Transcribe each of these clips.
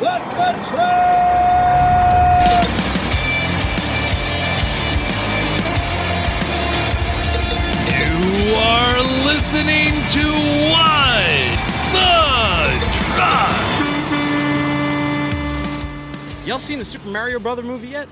Let the train! You are listening to What the Truck. Y'all seen the Super Mario Brother movie yet?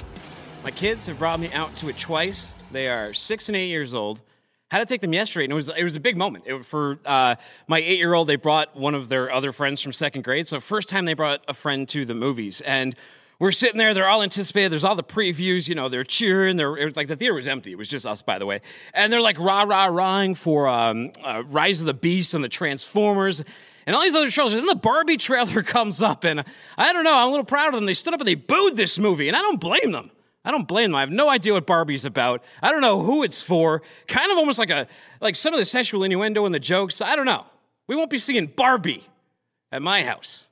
My kids have brought me out to it twice. They are six and eight years old. Had to take them yesterday, and it was it was a big moment it, for uh, my eight year old. They brought one of their other friends from second grade, so first time they brought a friend to the movies, and we're sitting there. They're all anticipated. There's all the previews. You know, they're cheering. They're it was like the theater was empty. It was just us, by the way, and they're like rah rah rahing for um, uh, Rise of the Beast and the Transformers and all these other trailers. And then the Barbie trailer comes up, and I don't know. I'm a little proud of them. They stood up and they booed this movie, and I don't blame them. I don't blame them. I have no idea what Barbie's about. I don't know who it's for. Kind of almost like a like some of the sexual innuendo and the jokes. I don't know. We won't be seeing Barbie at my house.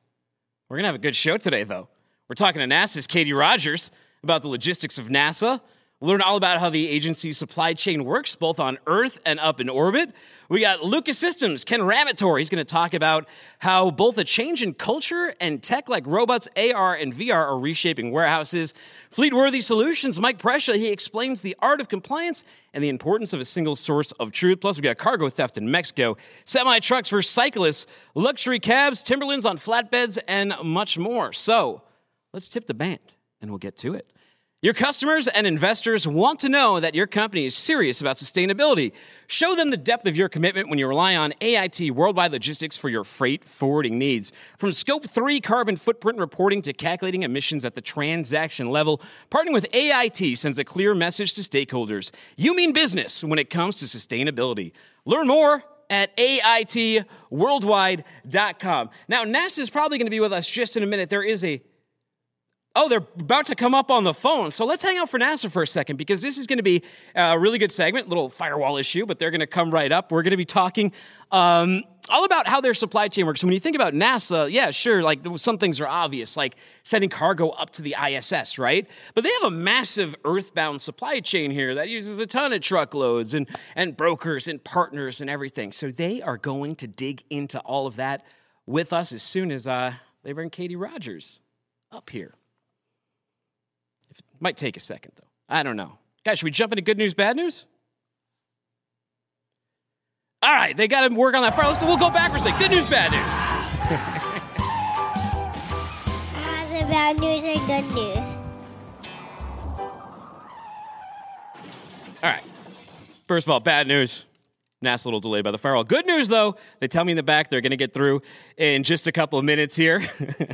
We're gonna have a good show today, though. We're talking to NASA's Katie Rogers about the logistics of NASA. Learn all about how the agency's supply chain works, both on Earth and up in orbit. We got Lucas Systems, Ken Ramoutar. He's going to talk about how both a change in culture and tech like robots, AR, and VR are reshaping warehouses. Fleetworthy Solutions, Mike Precia, he explains the art of compliance and the importance of a single source of truth. Plus, we got cargo theft in Mexico, semi trucks for cyclists, luxury cabs, Timberlands on flatbeds, and much more. So, let's tip the band and we'll get to it. Your customers and investors want to know that your company is serious about sustainability. Show them the depth of your commitment when you rely on AIT Worldwide Logistics for your freight forwarding needs. From Scope 3 carbon footprint reporting to calculating emissions at the transaction level, partnering with AIT sends a clear message to stakeholders. You mean business when it comes to sustainability. Learn more at AITworldwide.com. Now, NASA is probably going to be with us just in a minute. There is a Oh, they're about to come up on the phone. So let's hang out for NASA for a second because this is going to be a really good segment, little firewall issue, but they're going to come right up. We're going to be talking um, all about how their supply chain works. When you think about NASA, yeah, sure, like some things are obvious, like sending cargo up to the ISS, right? But they have a massive earthbound supply chain here that uses a ton of truckloads and, and brokers and partners and everything. So they are going to dig into all of that with us as soon as uh, they bring Katie Rogers up here. Might take a second, though. I don't know. Guys, should we jump into good news, bad news? All right, they got to work on that first. So we'll go backwards. Like good news, bad news. The bad news and good news. All right. First of all, bad news. A little delay by the firewall. Good news, though, they tell me in the back they're going to get through in just a couple of minutes here.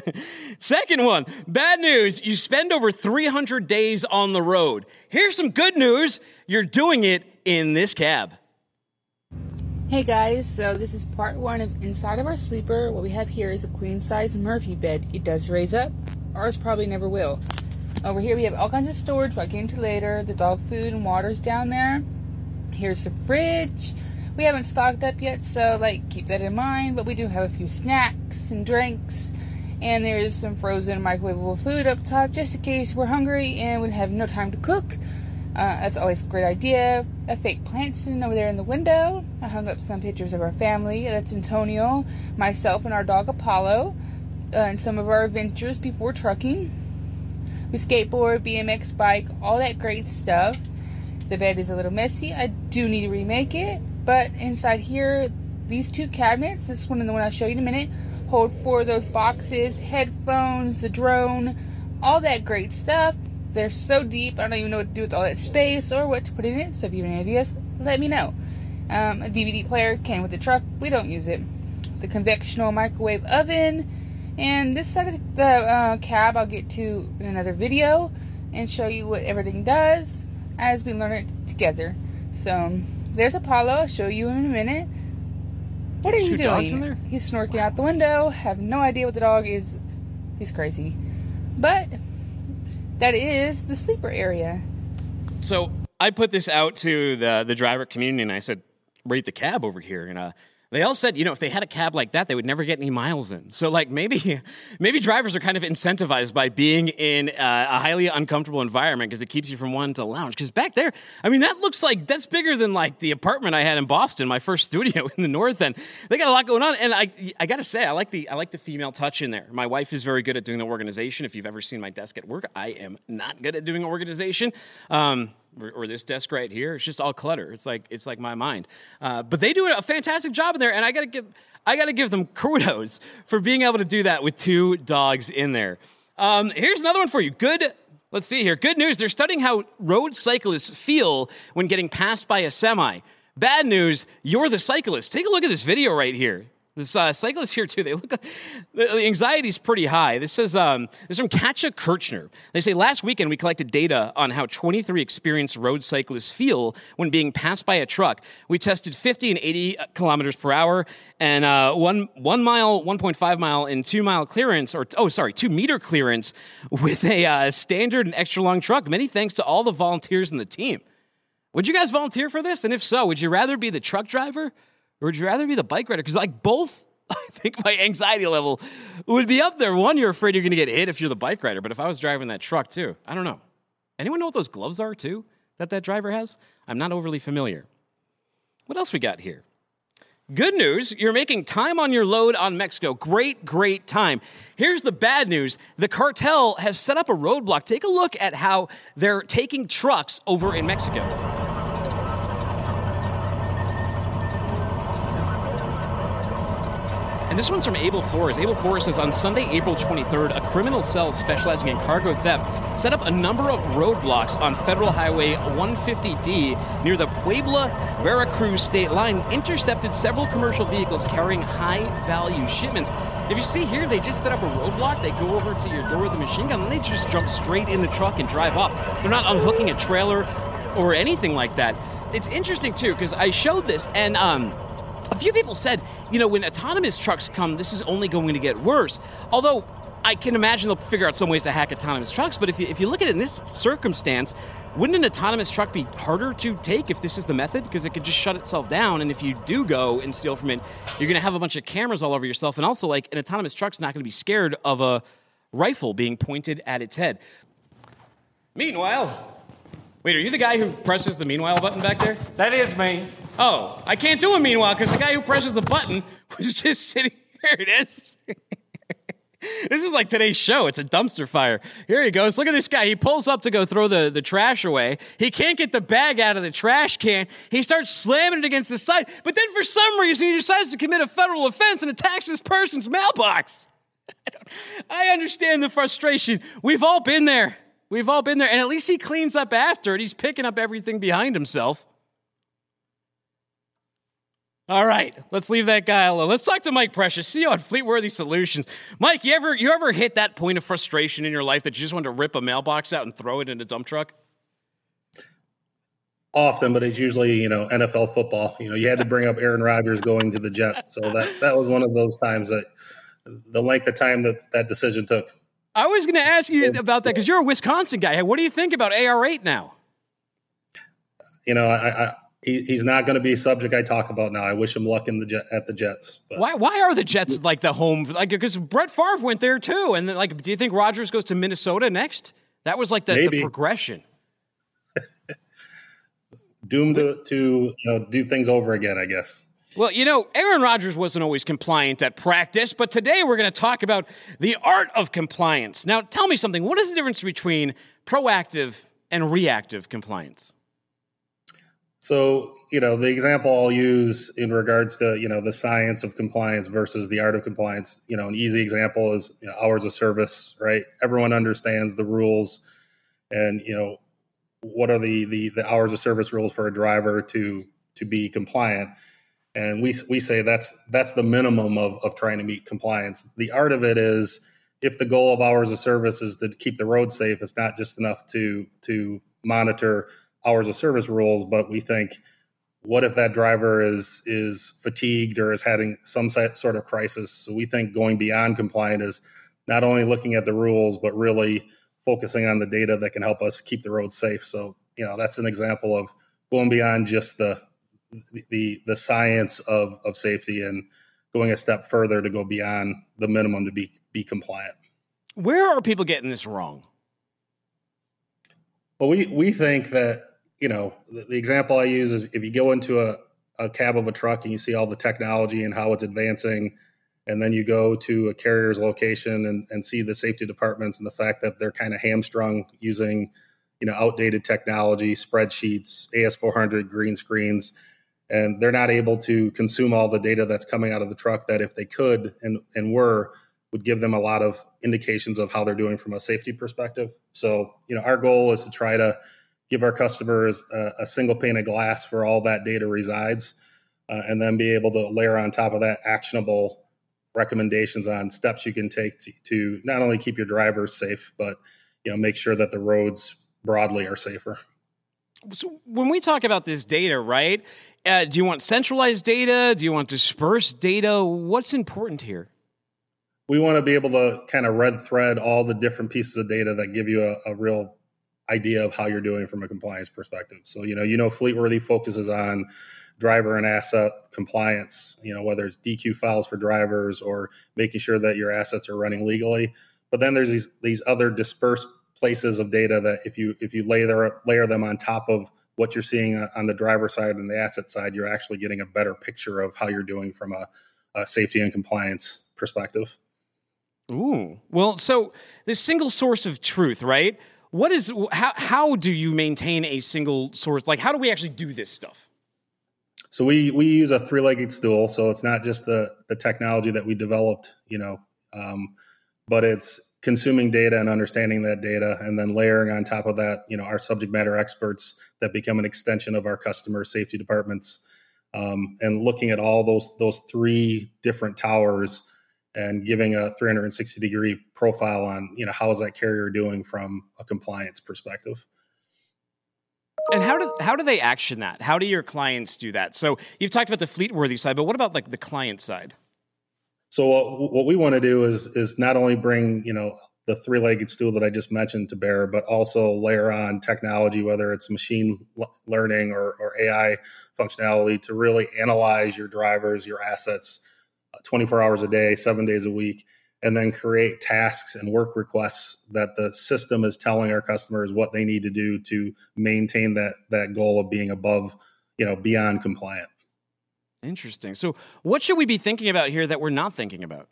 Second one, bad news. You spend over 300 days on the road. Here's some good news. You're doing it in this cab. Hey guys, so this is part one of Inside of Our Sleeper. What we have here is a queen size Murphy bed. It does raise up, ours probably never will. Over here we have all kinds of storage, I'll get into later. The dog food and water's down there. Here's the fridge. We haven't stocked up yet, so like keep that in mind. But we do have a few snacks and drinks, and there's some frozen microwavable food up top just in case we're hungry and we have no time to cook. Uh, that's always a great idea. A fake plant sitting over there in the window. I hung up some pictures of our family. That's Antonio, myself, and our dog Apollo, uh, and some of our adventures before trucking. We skateboard, BMX bike, all that great stuff. The bed is a little messy. I do need to remake it. But inside here, these two cabinets, this one and the one I'll show you in a minute, hold four of those boxes, headphones, the drone, all that great stuff. They're so deep, I don't even know what to do with all that space or what to put in it. So if you have any ideas, let me know. Um, a DVD player came with the truck. We don't use it. The convectional microwave oven. And this side of the uh, cab I'll get to in another video and show you what everything does as we learn it together. So there's Apollo. I'll show you in a minute. What are Two you dogs doing? in there? He's snorking out the window. Have no idea what the dog is. He's crazy. But that is the sleeper area. So I put this out to the the driver community, and I said, "Rate the cab over here." And uh, they all said, you know, if they had a cab like that, they would never get any miles in. So, like, maybe, maybe drivers are kind of incentivized by being in uh, a highly uncomfortable environment because it keeps you from wanting to lounge. Because back there, I mean, that looks like that's bigger than like the apartment I had in Boston, my first studio in the North End. They got a lot going on, and I, I got to say, I like the, I like the female touch in there. My wife is very good at doing the organization. If you've ever seen my desk at work, I am not good at doing organization. Um, or, or, this desk right here. It's just all clutter. It's like it's like my mind. Uh, but they do a fantastic job in there, and I gotta give I gotta give them kudos for being able to do that with two dogs in there. Um, here's another one for you. Good. Let's see here. Good news. They're studying how road cyclists feel when getting passed by a semi. Bad news. You're the cyclist. Take a look at this video right here. This uh, cyclist here too. They look. The anxiety is pretty high. This is um, this is from Katja Kirchner. They say last weekend we collected data on how 23 experienced road cyclists feel when being passed by a truck. We tested 50 and 80 kilometers per hour and uh, one one mile, 1.5 mile, and two mile clearance, or oh sorry, two meter clearance with a uh, standard and extra long truck. Many thanks to all the volunteers in the team. Would you guys volunteer for this? And if so, would you rather be the truck driver? Or would you rather be the bike rider? Because like both, I think my anxiety level would be up there. One, you're afraid you're going to get hit if you're the bike rider. But if I was driving that truck too, I don't know. Anyone know what those gloves are too that that driver has? I'm not overly familiar. What else we got here? Good news, you're making time on your load on Mexico. Great, great time. Here's the bad news the cartel has set up a roadblock. Take a look at how they're taking trucks over in Mexico. And this one's from Abel Flores. Abel Flores says on Sunday, April 23rd, a criminal cell specializing in cargo theft set up a number of roadblocks on Federal Highway 150D near the Puebla Veracruz state line, intercepted several commercial vehicles carrying high value shipments. If you see here, they just set up a roadblock. They go over to your door with a machine gun, and they just jump straight in the truck and drive off. They're not unhooking a trailer or anything like that. It's interesting too because I showed this and um, few people said, you know, when autonomous trucks come, this is only going to get worse. Although I can imagine they'll figure out some ways to hack autonomous trucks, but if you, if you look at it in this circumstance, wouldn't an autonomous truck be harder to take if this is the method? Because it could just shut itself down, and if you do go and steal from it, you're going to have a bunch of cameras all over yourself, and also, like, an autonomous truck's not going to be scared of a rifle being pointed at its head. Meanwhile, wait, are you the guy who presses the meanwhile button back there? That is me. Oh, I can't do a meanwhile because the guy who presses the button was just sitting. Here it is. this is like today's show. It's a dumpster fire. Here he goes. Look at this guy. He pulls up to go throw the, the trash away. He can't get the bag out of the trash can. He starts slamming it against the side. But then for some reason, he decides to commit a federal offense and attacks this person's mailbox. I understand the frustration. We've all been there. We've all been there. And at least he cleans up after it. He's picking up everything behind himself. All right, let's leave that guy alone. Let's talk to Mike Precia, CEO at Fleetworthy Solutions. Mike, you ever you ever hit that point of frustration in your life that you just want to rip a mailbox out and throw it in a dump truck? Often, but it's usually you know NFL football. You know, you had to bring up Aaron Rodgers going to the Jets, so that that was one of those times that the length of time that that decision took. I was going to ask you about that because you're a Wisconsin guy. What do you think about AR8 now? You know, I, I he, he's not going to be a subject I talk about now. I wish him luck in the jet, at the Jets. But. Why why are the Jets like the home? Like because Brett Favre went there too, and then, like, do you think Rodgers goes to Minnesota next? That was like the, the progression. Doomed to, to you know do things over again, I guess. Well, you know, Aaron Rodgers wasn't always compliant at practice, but today we're going to talk about the art of compliance. Now, tell me something. What is the difference between proactive and reactive compliance? So, you know, the example I'll use in regards to, you know, the science of compliance versus the art of compliance, you know, an easy example is you know, hours of service, right? Everyone understands the rules and, you know, what are the, the, the hours of service rules for a driver to, to be compliant. And we, we say that's, that's the minimum of, of trying to meet compliance. The art of it is if the goal of hours of service is to keep the road safe, it's not just enough to, to monitor hours of service rules, but we think, what if that driver is is fatigued or is having some sort of crisis? So we think going beyond compliant is not only looking at the rules, but really focusing on the data that can help us keep the road safe. So you know that's an example of going beyond just the the the science of of safety and going a step further to go beyond the minimum to be be compliant. Where are people getting this wrong? Well, we we think that you know the, the example I use is if you go into a, a cab of a truck and you see all the technology and how it's advancing, and then you go to a carrier's location and, and see the safety departments and the fact that they're kind of hamstrung using you know outdated technology, spreadsheets, AS400 green screens, and they're not able to consume all the data that's coming out of the truck that if they could and and were would give them a lot of indications of how they're doing from a safety perspective. So, you know, our goal is to try to give our customers a, a single pane of glass where all that data resides, uh, and then be able to layer on top of that actionable recommendations on steps you can take to, to not only keep your drivers safe, but you know, make sure that the roads broadly are safer. So when we talk about this data, right? Uh, do you want centralized data? Do you want dispersed data? What's important here? we want to be able to kind of red thread all the different pieces of data that give you a, a, real idea of how you're doing from a compliance perspective. So, you know, you know, Fleetworthy focuses on driver and asset compliance, you know, whether it's DQ files for drivers or making sure that your assets are running legally. But then there's these these other dispersed places of data that if you if you layer layer them on top of what you're seeing on the driver side and the asset side, you're actually getting a better picture of how you're doing from a, a safety and compliance perspective. Ooh. Well, so the single source of truth, right? What is how how do you maintain a single source? Like how do we actually do this stuff? So we we use a three-legged stool, so it's not just the the technology that we developed, you know, um, but it's consuming data and understanding that data, and then layering on top of that, you know, our subject matter experts that become an extension of our customer safety departments, um, and looking at all those those three different towers and giving a 360 degree profile on you know how is that carrier doing from a compliance perspective. And how do how do they action that? How do your clients do that? So you've talked about the Fleetworthy side but what about like the client side so what, what we want to do is is not only bring you know the three-legged stool that i just mentioned to bear but also layer on technology whether it's machine learning or, or ai functionality to really analyze your drivers your assets uh, 24 hours a day, seven days a week, and then create tasks and work requests that the system is telling our customers what they need to do to maintain that that goal of being above, you know, beyond compliant. Interesting. So, what should we be thinking about here that we're not thinking about?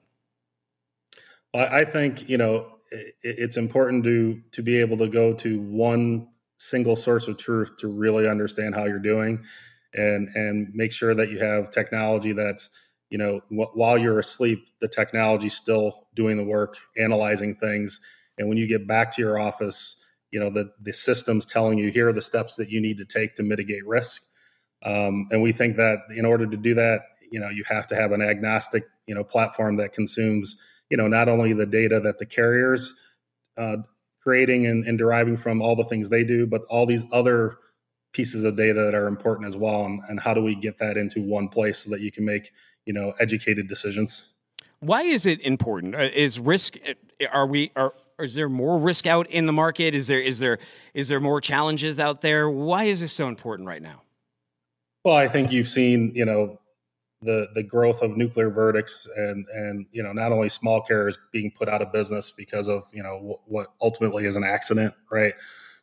I think you know it's important to to be able to go to one single source of truth to really understand how you're doing, and and make sure that you have technology that's you know while you're asleep the technology's still doing the work analyzing things and when you get back to your office you know the the system's telling you here are the steps that you need to take to mitigate risk um, and we think that in order to do that you know you have to have an agnostic you know platform that consumes you know not only the data that the carriers uh, creating and, and deriving from all the things they do but all these other pieces of data that are important as well and, and how do we get that into one place so that you can make you know educated decisions. Why is it important? Uh, is risk? Uh, are we are? Is there more risk out in the market? Is there is there is there more challenges out there? Why is this so important right now? Well, I think you've seen you know the the growth of nuclear verdicts and and you know not only small carriers being put out of business because of you know w- what ultimately is an accident, right?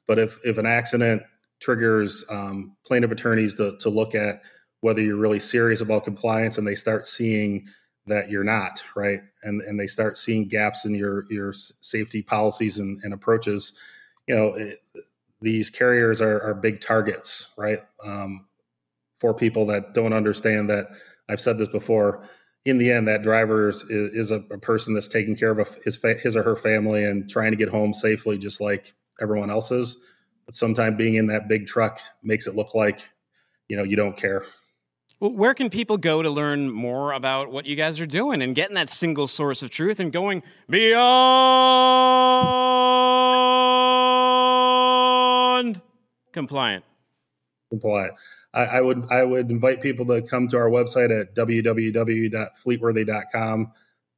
But if if an accident triggers um, plaintiff attorneys to to look at whether you're really serious about compliance and they start seeing that you're not right and and they start seeing gaps in your your safety policies and, and approaches you know it, these carriers are, are big targets right um, for people that don't understand that i've said this before in the end that driver is, is a, a, person that's taking care of a, his his or her family and trying to get home safely just like everyone else is but sometimes being in that big truck makes it look like you know you don't care well, where can people go to learn more about what you guys are doing and getting that single source of truth and going beyond compliant? Compliant. I, I would I would invite people to come to our website at www.fleetworthy.com.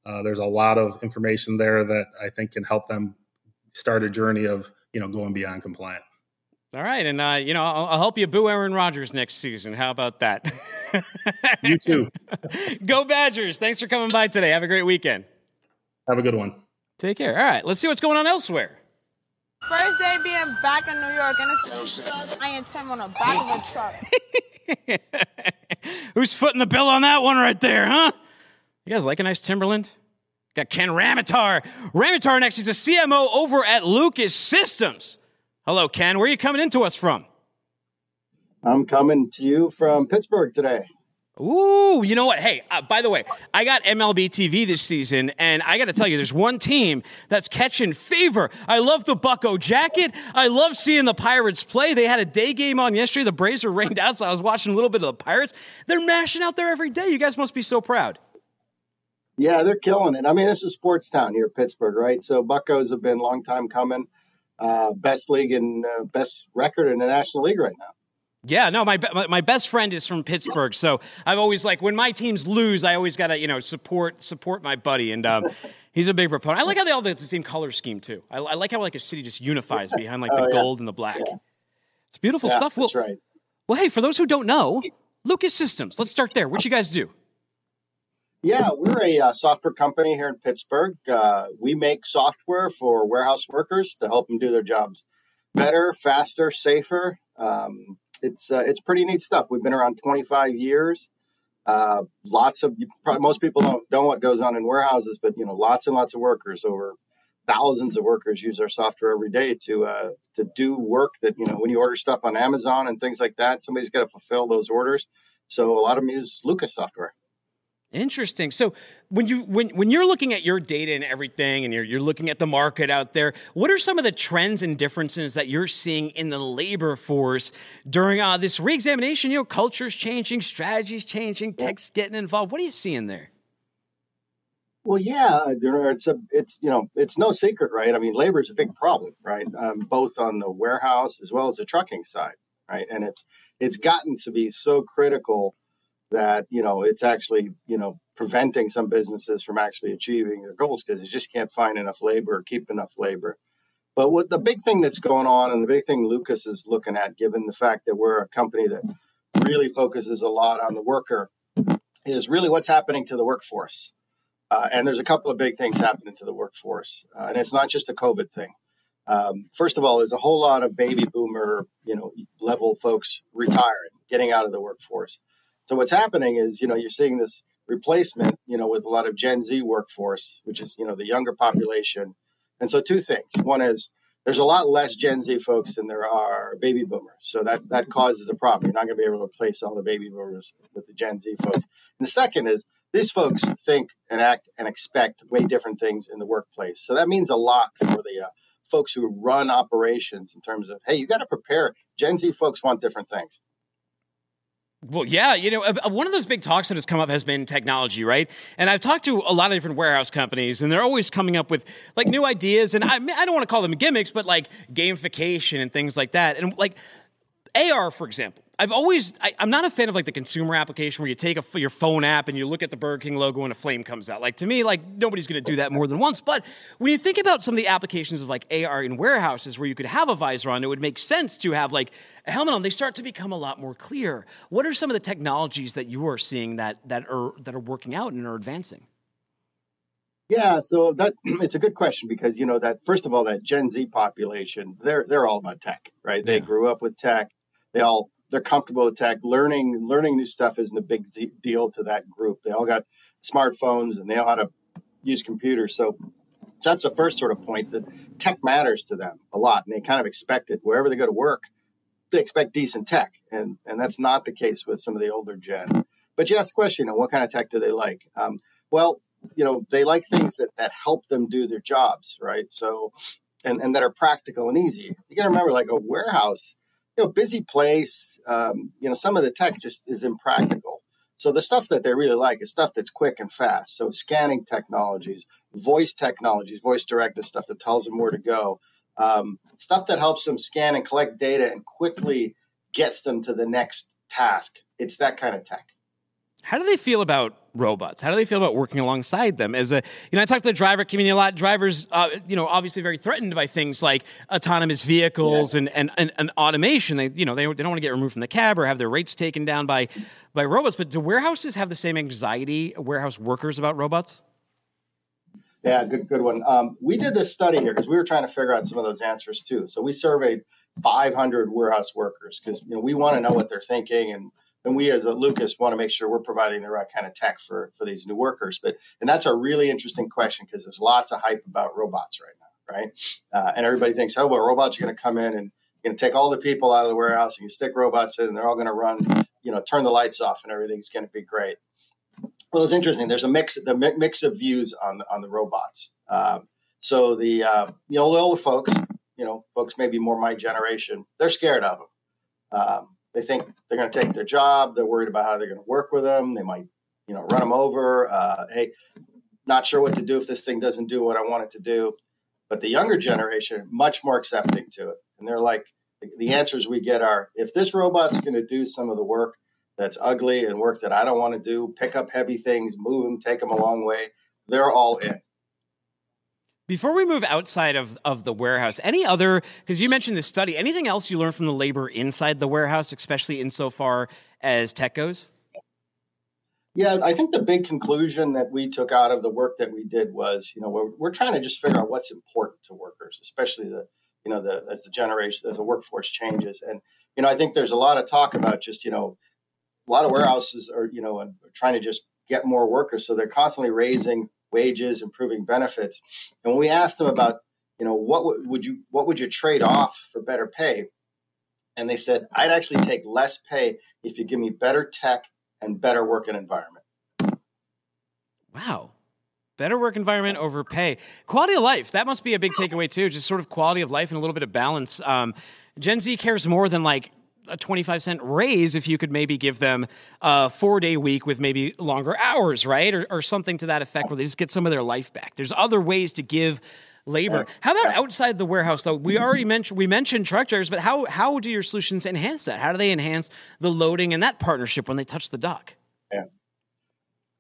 Uh, there's a lot of information there that I think can help them start a journey of you know going beyond compliant. All right, and uh, you know I'll, I'll help you boo Aaron Rodgers next season. How about that? You too. Go Badgers! Thanks for coming by today. Have a great weekend. Have a good one. Take care. All right, let's see what's going on elsewhere. First day being back in New York, and it's I am Tim on the back of a truck. Who's footing the bill on that one right there, huh? You guys like a nice Timberland? Got Ken Ramoutar. Ramoutar next. He's a CMO over at Lucas Systems. Hello, Ken. Where are you coming into us from? I'm coming to you from Pittsburgh today. Ooh, you know what? Hey, uh, by the way, I got MLB TV this season, and I got to tell you, there's one team that's catching fever. I love the Bucco jacket. I love seeing the Pirates play. They had a day game on yesterday. The Braves rained out, so I was watching a little bit of the Pirates. They're mashing out there every day. You guys must be so proud. Yeah, they're killing it. I mean, this is sports town here, Pittsburgh, right? So Buccos have been long time coming. Uh, best league and uh, best record in the National League right now. Yeah, no, my, my my best friend is from Pittsburgh, so I've always like when my teams lose, I always gotta you know support support my buddy, and um, he's a big proponent. I like how they all have the same color scheme too. I, I like how like a city just unifies behind like the Oh, yeah. gold and the black. It's beautiful Yeah, stuff. that's well, right. well, hey, for those who don't know, Lucas Systems. Let's start there. What you guys do? Yeah, we're a uh, software company here in Pittsburgh. Uh, we make software for warehouse workers to help them do their jobs better, faster, safer. Um, it's uh, it's pretty neat stuff. We've been around 25 years. Uh, lots of probably, most people don't know what goes on in warehouses, but you know, lots and lots of workers over thousands of workers use our software every day to uh, to do work that you know when you order stuff on Amazon and things like that. Somebody's got to fulfill those orders. So a lot of them use Lucas software. Interesting. So when you when when you're looking at your data and everything, and you're you're looking at the market out there, what are some of the trends and differences that you're seeing in the labor force during uh, this reexamination? You know, culture's changing, strategies changing, tech's getting involved. What are you seeing there? Well, yeah, there- it's a, it's you know, it's no secret, right? I mean, labor is a big problem, right? Um, both on the warehouse as well as the trucking side, right? And it's it's gotten to be so critical that you know it's actually you know preventing some businesses from actually achieving their goals because they just can't find enough labor or keep enough labor. But what the big thing that's going on, and the big thing Lucas is looking at, given the fact that we're a company that really focuses a lot on the worker, is really what's happening to the workforce. Uh, and there's a couple of big things happening to the workforce, uh, and it's not just a COVID thing. Um, first of all, there's a whole lot of baby boomer, you know, level folks retiring, getting out of the workforce. So what's happening is, you know, you're seeing this replacement, you know, with a lot of Gen Z workforce, which is, you know, the younger population. And so two things. One is there's a lot less Gen Z folks than there are baby boomers. So that that causes a problem. You're not going to be able to replace all the baby boomers with the Gen Z folks. And the second is these folks think and act and expect way different things in the workplace. So that means a lot for the uh, folks who run operations in terms of, hey, you got to prepare. Gen Z folks want different things. Well, yeah, you know, uh, one of those big talks that has come up has been technology, right? And I've talked to a lot of different warehouse companies, and they're always coming up with like new ideas. And I, I don't want to call them gimmicks, but like gamification and things like that. And like AR, for example, I've always I, I'm not a fan of like the consumer application where you take a, your phone app and you look at the Burger King logo and a flame comes out. Like to me, like nobody's going to do that more than once. But when you think about some of the applications of like AR in warehouses where you could have a visor on, it would make sense to have like a helmet on. They start to become a lot more clear. What are some of the technologies that you are seeing that that are that are working out and are advancing? Yeah, so that it's a good question because you know that first of all, that Gen Z population, they're they're all about tech, right? They Yeah. grew up with tech. They all they're comfortable with tech. Learning learning new stuff isn't a big de- deal to that group. They all got smartphones and they know how to use computers. So, so that's the first sort of point that tech matters to them a lot, and they kind of expect it wherever they go to work. They expect decent tech, and and that's not the case with some of the older gen. But you ask the question, you know, what kind of tech do they like? Um, well, you know they like things that that help them do their jobs right so and and that are practical and easy you got to remember like a warehouse you know busy place um, you know some of the tech just is impractical. So the stuff that they really like is stuff that's quick and fast. So scanning technologies voice technologies voice directed stuff that tells them where to go um, stuff that helps them scan and collect data and quickly gets them to the next task. It's that kind of tech How do they feel about robots? How do they feel about working alongside them? As a, you know, I talk to the driver community a lot. Drivers, uh, you know, obviously very threatened by things like autonomous vehicles yeah. and, and, and, and, automation. They, you know, they, they don't want to get removed from the cab or have their rates taken down by, by robots. But do warehouses have the same anxiety, warehouse workers, about robots? Yeah, good, good one. Um, we did this study here because we were trying to figure out some of those answers too. So we surveyed 500 warehouse workers because you know we want to know what they're thinking and and we as a Lucas want to make sure we're providing the right kind of tech for for these new workers. But and that's a really interesting question because there's lots of hype about robots right now, right? Uh, and everybody thinks, oh well, robots are going to come in and going to take all the people out of the warehouse and you stick robots in, and they're all going to run, you know, turn the lights off, and everything's going to be great. Well, it's interesting. There's a mix, the mix of views on on the robots. Um, so the uh, you know the older folks, you know, folks maybe more my generation, they're scared of them. Um, they think they're going to take their job. They're worried about how they're going to work with them. They might, you know, run them over. Uh, hey, not sure what to do if this thing doesn't do what I want it to do. But the younger generation, much more accepting to it, and they're like, the answers we get are, if this robot's going to do some of the work that's ugly and work that I don't want to do, pick up heavy things, move them, take them a long way, they're all in. Before we move outside of, of the warehouse, any other, because you mentioned this study, anything else you learned from the labor inside the warehouse, especially insofar as tech goes? Yeah, I think the big conclusion that we took out of the work that we did was, you know, we're, we're trying to just figure out what's important to workers, especially the, you know, the as the generation, as the workforce changes. And, you know, I think there's a lot of talk about just, you know, a lot of warehouses are, you know, trying to just get more workers. So they're constantly raising wages, improving benefits. And when we asked them about, you know, what w- would you what would you trade off for better pay? And they said, I'd actually take less pay if you give me better tech and better working environment. Wow. Better work environment over pay. Quality of life. That must be a big takeaway too. Just sort of quality of life and a little bit of balance. Um, Gen Z cares more than like a 25 cent raise if you could maybe give them a four day week with maybe longer hours, right? Or, or something to that effect where they just get some of their life back. There's other ways to give labor. How about outside the warehouse though? We already mentioned we mentioned truck drivers, but how how do your solutions enhance that? How do they enhance the loading and that partnership when they touch the dock? Yeah.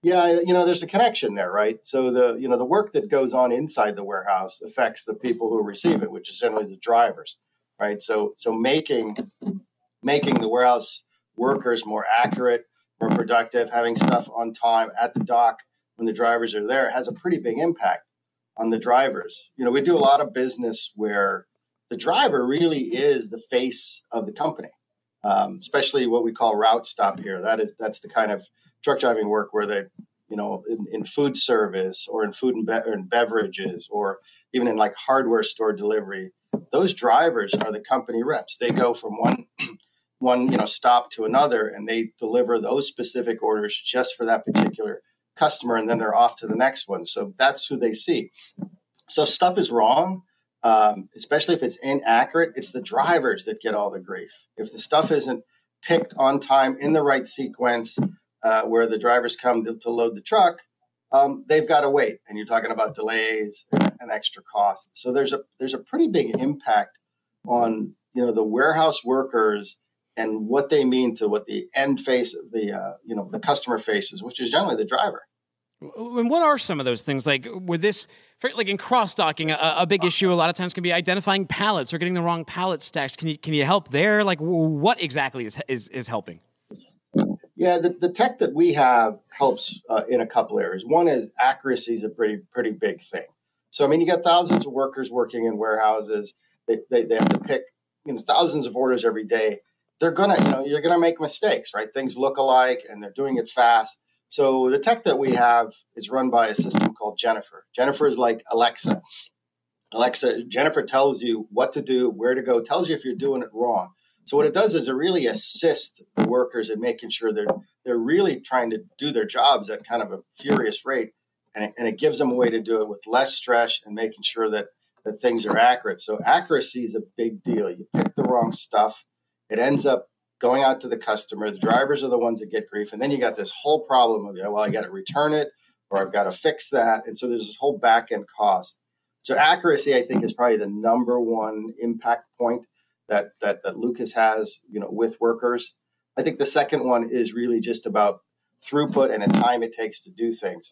Yeah, you know, there's a connection there, right? So the you know the work that goes on inside the warehouse affects the people who receive it, which is generally the drivers, right? So so making making the warehouse workers more accurate, more productive, having stuff on time at the dock when the drivers are there has a pretty big impact on the drivers. You know, we do a lot of business where the driver really is the face of the company, um, especially what we call route stop here. That is that's the kind of truck driving work where they, you know, in, in food service or in food and, be- beverages or even in like hardware store delivery. Those drivers are the company reps. They go from one one you know stop to another and they deliver those specific orders just for that particular customer and then they're off to the next one. So that's who they see. So stuff is wrong um, especially if it's inaccurate it's the drivers that get all the grief. If the stuff isn't picked on time in the right sequence uh, where the drivers come to, to load the truck um, they've got to wait and you're talking about delays and extra costs. So there's a there's a pretty big impact on you know the warehouse workers and what they mean to what the end face of the uh, you know the customer faces, which is generally the driver. And what are some of those things? Like with this, like in cross docking, a, a, big issue a lot of times can be identifying pallets or getting the wrong pallet stacks. Can you can you help there? Like what exactly is is, is helping? Yeah, the, the tech that we have helps uh, in a couple areas. One is accuracy is a pretty pretty big thing. So I mean, you got thousands of workers working in warehouses. They, they, they have to pick you know thousands of orders every day they're gonna, you know, you're gonna make mistakes, right? Things look alike and they're doing it fast. So the tech that we have is run by a system called Jennifer. Jennifer is like Alexa. Alexa, Jennifer tells you what to do, where to go, tells you if you're doing it wrong. So what it does is it really assists the workers in making sure they're they're really trying to do their jobs at kind of a furious rate, and it, and it gives them a way to do it with less stress and making sure that that things are accurate. So accuracy is a big deal. You pick the wrong stuff, it ends up going out to the customer. The drivers are the ones that get grief. And then you got this whole problem of, well, I got to return it or I've got to fix that. And so there's this whole back end cost. So accuracy, I think, is probably the number one impact point that, that, that Lucas has, you know, with workers. I think the second one is really just about throughput and the time it takes to do things.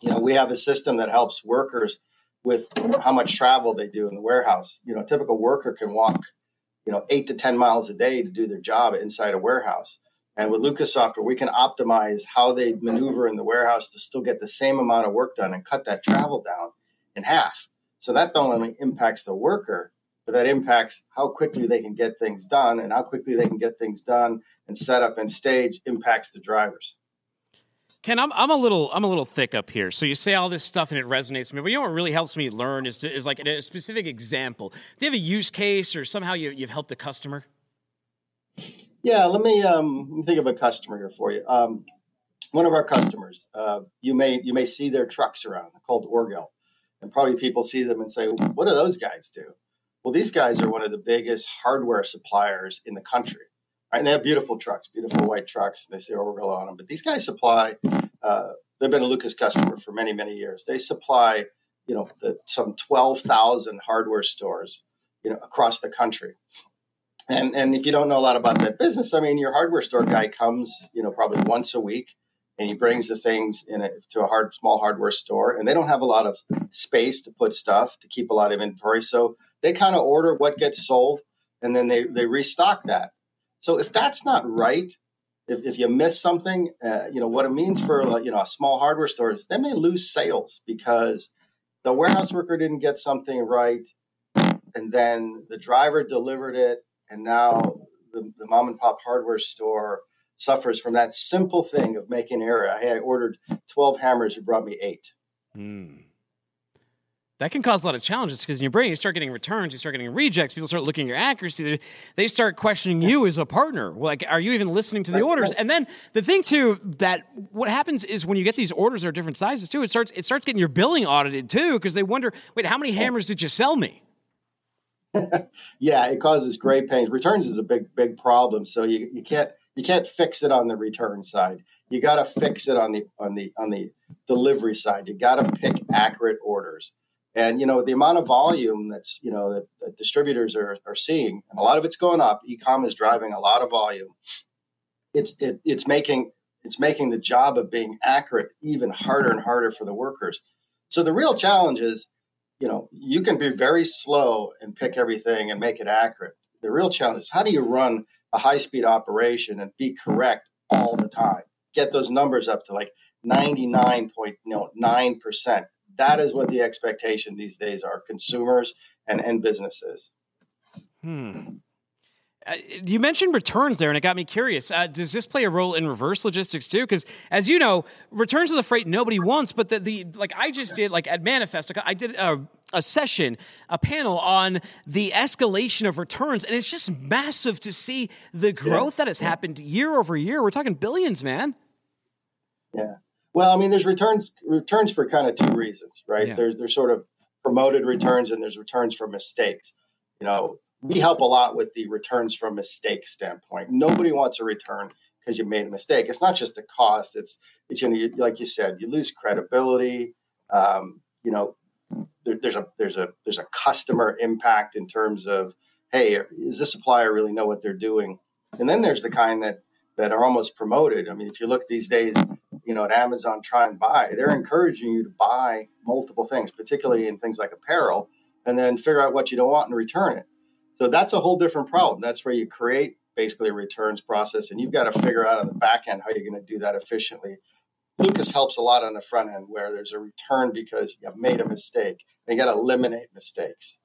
You know, we have a system that helps workers with how much travel they do in the warehouse. You know, a typical worker can walk, you know, eight to 10 miles a day to do their job inside a warehouse. And with Lucas software, we can optimize how they maneuver in the warehouse to still get the same amount of work done and cut that travel down in half. So that not only impacts the worker, but that impacts how quickly they can get things done and how quickly they can get things done and set up and stage impacts the drivers. Ken, I'm, I'm a little I'm a little thick up here. So you say all this stuff and it resonates with me. But you know what really helps me learn is, is like a specific example. Do you have a use case or somehow you, you've helped a customer? Yeah, let me um, let me think of a customer here for you. Um, one of our customers, uh, you may you may see their trucks around called Orgill, and probably people see them and say, "What do those guys do?" Well, these guys are one of the biggest hardware suppliers in the country. Right? And they have beautiful trucks, beautiful white trucks, they say Orgill on them. But these guys supply, uh, they've been a Lucas customer for many, many years. They supply, you know, the, some 12,000 hardware stores, you know, across the country. And, and if you don't know a lot about that business, I mean, your hardware store guy comes, you know, probably once a week and he brings the things in a, to a hard, small hardware store and they don't have a lot of space to put stuff to keep a lot of inventory. So they kind of order what gets sold and then they, they restock that. So if that's not right, if, if you miss something, uh, you know, what it means for, like, you know, a small hardware store is they may lose sales because the warehouse worker didn't get something right. And then the driver delivered it. And now the, the mom and pop hardware store suffers from that simple thing of making error. Hey, I ordered 12 hammers, you brought me eight. Mm that can cause a lot of challenges because in your brain you start getting returns, you start getting rejects, people start looking at your accuracy, they start questioning you as a partner. Like, are you even listening to the orders? And then the thing too that what happens is when you get these orders that are different sizes too, it starts it starts getting your billing audited too because they wonder, wait, how many hammers did you sell me? yeah, it causes great pains. Returns is a big big problem, so you you can't you can't fix it on the return side. You got to fix it on the on the on the delivery side. You got to pick accurate orders. And you know the amount of volume that's you know that, that distributors are, are seeing, and a lot of it's going up. Ecom is driving a lot of volume. It's it, it's making it's making the job of being accurate even harder and harder for the workers. So the real challenge is, you know, you can be very slow and pick everything and make it accurate. The real challenge is how do you run a high speed operation and be correct all the time? Get those numbers up to like 99.9% that is what the expectation these days are consumers and end businesses. Hmm. Uh, you mentioned returns there, and it got me curious. Uh, does this play a role in reverse logistics too? Because as you know, returns of the freight nobody wants, but the, the like I just did like at Manifest, like I did a, a session, a panel on the escalation of returns, and it's just massive to see the growth yeah. that has happened year over year. We're talking billions, man. Yeah, well, I mean, there's returns returns for kind of two reasons, right? Yeah. There's there's sort of promoted returns and there's returns for mistakes. You know, we help a lot with the returns from mistake standpoint. Nobody wants a return because you made a mistake. It's not just a cost. It's it's you know, like you said, you lose credibility. Um, you know, there, there's a there's a there's a customer impact in terms of hey, is this supplier really know what they're doing? And then there's the kind that that are almost promoted. I mean, if you look these days, you know, at Amazon Try and Buy, they're encouraging you to buy multiple things, particularly in things like apparel, and then figure out what you don't want and return it. So that's a whole different problem. That's where you create basically a returns process, and you've got to figure out on the back end how you're going to do that efficiently. Lucas helps a lot on the front end where there's a return because you have made a mistake. And you got to eliminate mistakes.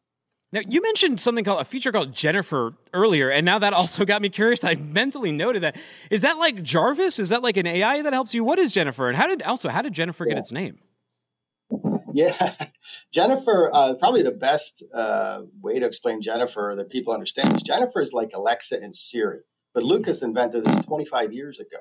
Now, you mentioned something called a feature called Jennifer earlier, and now that also got me curious. I mentally noted that. Is that like Jarvis? Is that like an AI that helps you? What is Jennifer? And how did also how did Jennifer yeah. get its name? Yeah, Jennifer. Uh, probably the best uh, way to explain Jennifer that people understand is Jennifer is like Alexa and Siri, but Lucas invented this 25 years ago,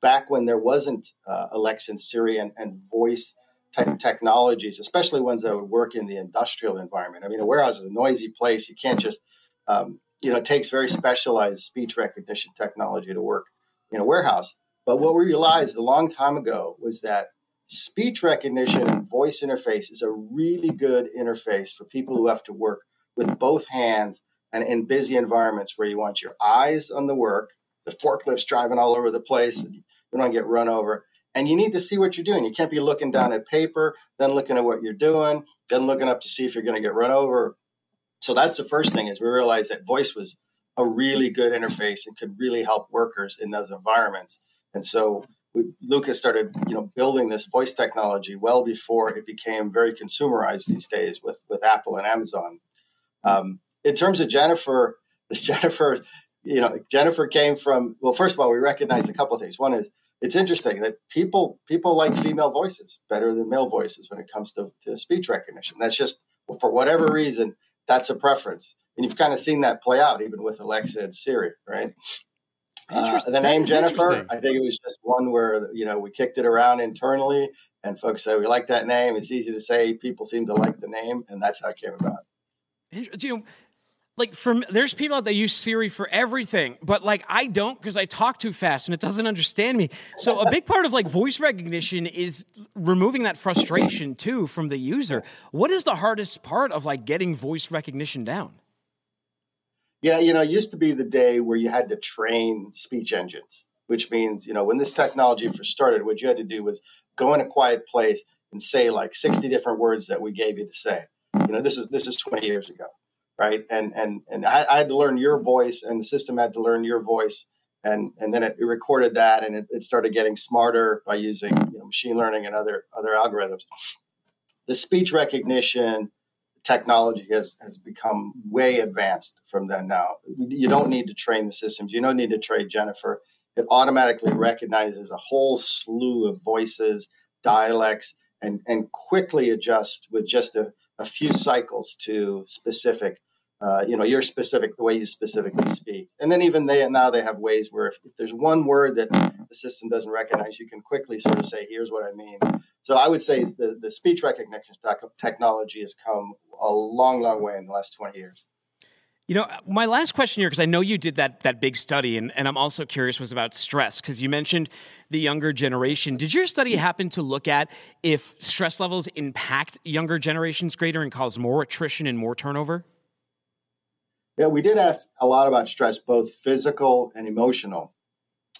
back when there wasn't uh, Alexa and Siri and, and voice type technologies, especially ones that would work in the industrial environment. I mean, a warehouse is a noisy place. You can't just, um, you know, it takes very specialized speech recognition technology to work in a warehouse. But what we realized a long time ago was that speech recognition voice interface is a really good interface for people who have to work with both hands and in busy environments where you want your eyes on the work, the forklifts driving all over the place, and We don't get run over. And you need to see what you're doing. You can't be looking down at paper, then looking at what you're doing, then looking up to see if you're going to get run over. So that's the first thing is we realized that voice was a really good interface and could really help workers in those environments. And so we, Lucas started, you know, building this voice technology well before it became very consumerized these days with with Apple and Amazon. Um, in terms of Jennifer, this Jennifer, you know, Jennifer came from. Well, first of all, we recognize a couple of things. One is it's interesting that people people like female voices better than male voices when it comes to, to speech recognition. That's just for whatever reason that's a preference, and you've kind of seen that play out even with Alexa and Siri, right? Uh, the name Jennifer, I think it was just one where you know we kicked it around internally, and folks said we like that name. It's easy to say. People seem to like the name, and that's how it came about. You know, like from there's people out there use Siri for everything, but like I don't because I talk too fast and it doesn't understand me. So a big part of like voice recognition is removing that frustration too from the user. What is the hardest part of like getting voice recognition down? Yeah, you know, it used to be the day where you had to train speech engines, which means, you know, when this technology first started, what you had to do was go in a quiet place and say like 60 different words that we gave you to say. You know, this is this is 20 years ago, right? And and and I, I had to learn your voice, and the system had to learn your voice, and and then it, recorded that, and it, it, started getting smarter by using you know, machine learning and other other algorithms. The speech recognition technology has, has become way advanced from then now. You don't need to train the systems. You don't need to train Jennifer. It automatically recognizes a whole slew of voices, dialects, and, and quickly adjusts with just a, a few cycles to specific uh, you know your specific the way you specifically speak. And then even they now they have ways where if, if, there's one word that the system doesn't recognize you can quickly sort of say here's what i mean. So i would say the, the speech recognition technology has come a long long way in the last 20 years you know, my last question here, because I know you did that that big study, and, and I'm also curious, was about stress, because you mentioned the younger generation. Did your study happen to look at if stress levels impact younger generations greater and cause more attrition and more turnover? Yeah, we did ask a lot about stress, both physical and emotional.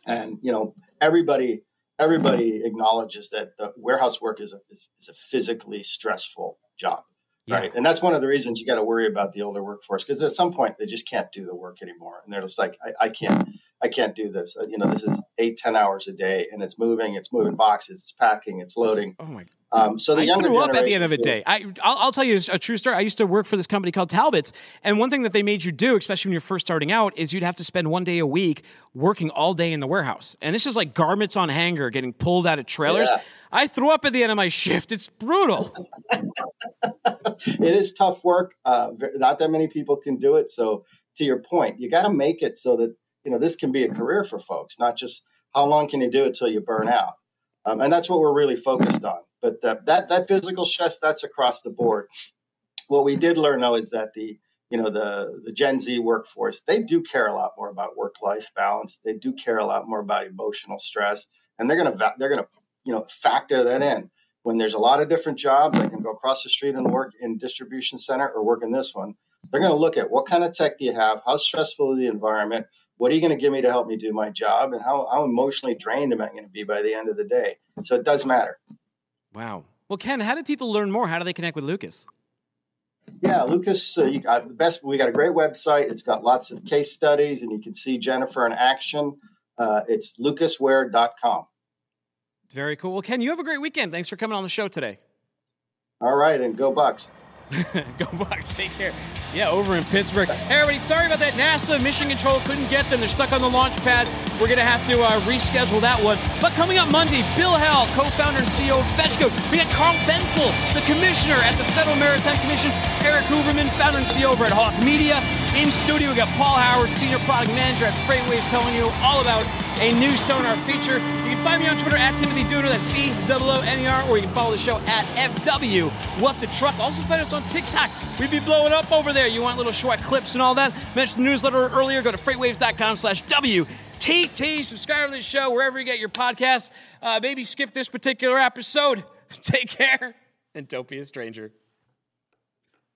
And you know, everybody everybody acknowledges that the warehouse work is a, is, is a physically stressful job, yeah. right? And that's one of the reasons you got to worry about the older workforce because at some point they just can't do the work anymore, and they're just like, I, I can't, I can't do this. You know, this is eight, ten hours a day, and it's moving, it's moving boxes, it's packing, it's loading. Oh my um, so the I younger up at the end of the day. I, I'll, I'll, tell you a true story. I used to work for this company called Talbots, and one thing that they made you do, especially when you're first starting out, is you'd have to spend one day a week working all day in the warehouse. And this is like garments on hanger getting pulled out of trailers. Yeah. I threw up at the end of my shift. It's brutal. it is tough work. Uh, not that many people can do it. So to your point, you got to make it so that you know this can be a career for folks, not just how long can you do it till you burn out. Um, and that's what we're really focused on. But uh, that that physical stress that's across the board. What we did learn though is that the you know the the Gen Z workforce they do care a lot more about work life balance. They do care a lot more about emotional stress, and they're gonna they're gonna you know factor that in when there's a lot of different jobs. I can go across the street and work in distribution center or work in this one. They're going to look at what kind of tech do you have, how stressful is the environment, what are you going to give me to help me do my job, and how, how emotionally drained am I going to be by the end of the day. So it does matter. Wow. Well, Ken, how do people learn more? How do they connect with Lucas? Yeah, Lucas, uh, you got the best. We got a great website. It's got lots of case studies, and you can see Jennifer in action. Uh, it's lucasware.com. Very cool. Well, Ken, you have a great weekend. Thanks for coming on the show today. All right, and go Bucs. Go Bucs. Take care. Yeah, over in Pittsburgh. Hey, everybody, sorry about that. NASA Mission Control couldn't get them. They're stuck on the launch pad. We're going to have to uh, reschedule that one. But coming up Monday, Bill Howell, co-founder and CEO of FetchCode. We got Carl Bentzel, the commissioner at the Federal Maritime Commission. Erik Huberman, founder and CEO over at Hawke Media. In studio, we got Paul Howard, senior product manager at FreightWaves, telling you all about a new sonar feature. You can find me on Twitter at Timothy Dooner, that's D O O N E R, or you can follow the show at FW What the Truck. Also find us on TikTok. We'd be blowing up over there. You want little short clips and all that? Mentioned the newsletter earlier. Go to freightwaves.com slash WTT. Subscribe to the show wherever you get your podcasts. Uh, maybe skip this particular episode. Take care and don't be a stranger.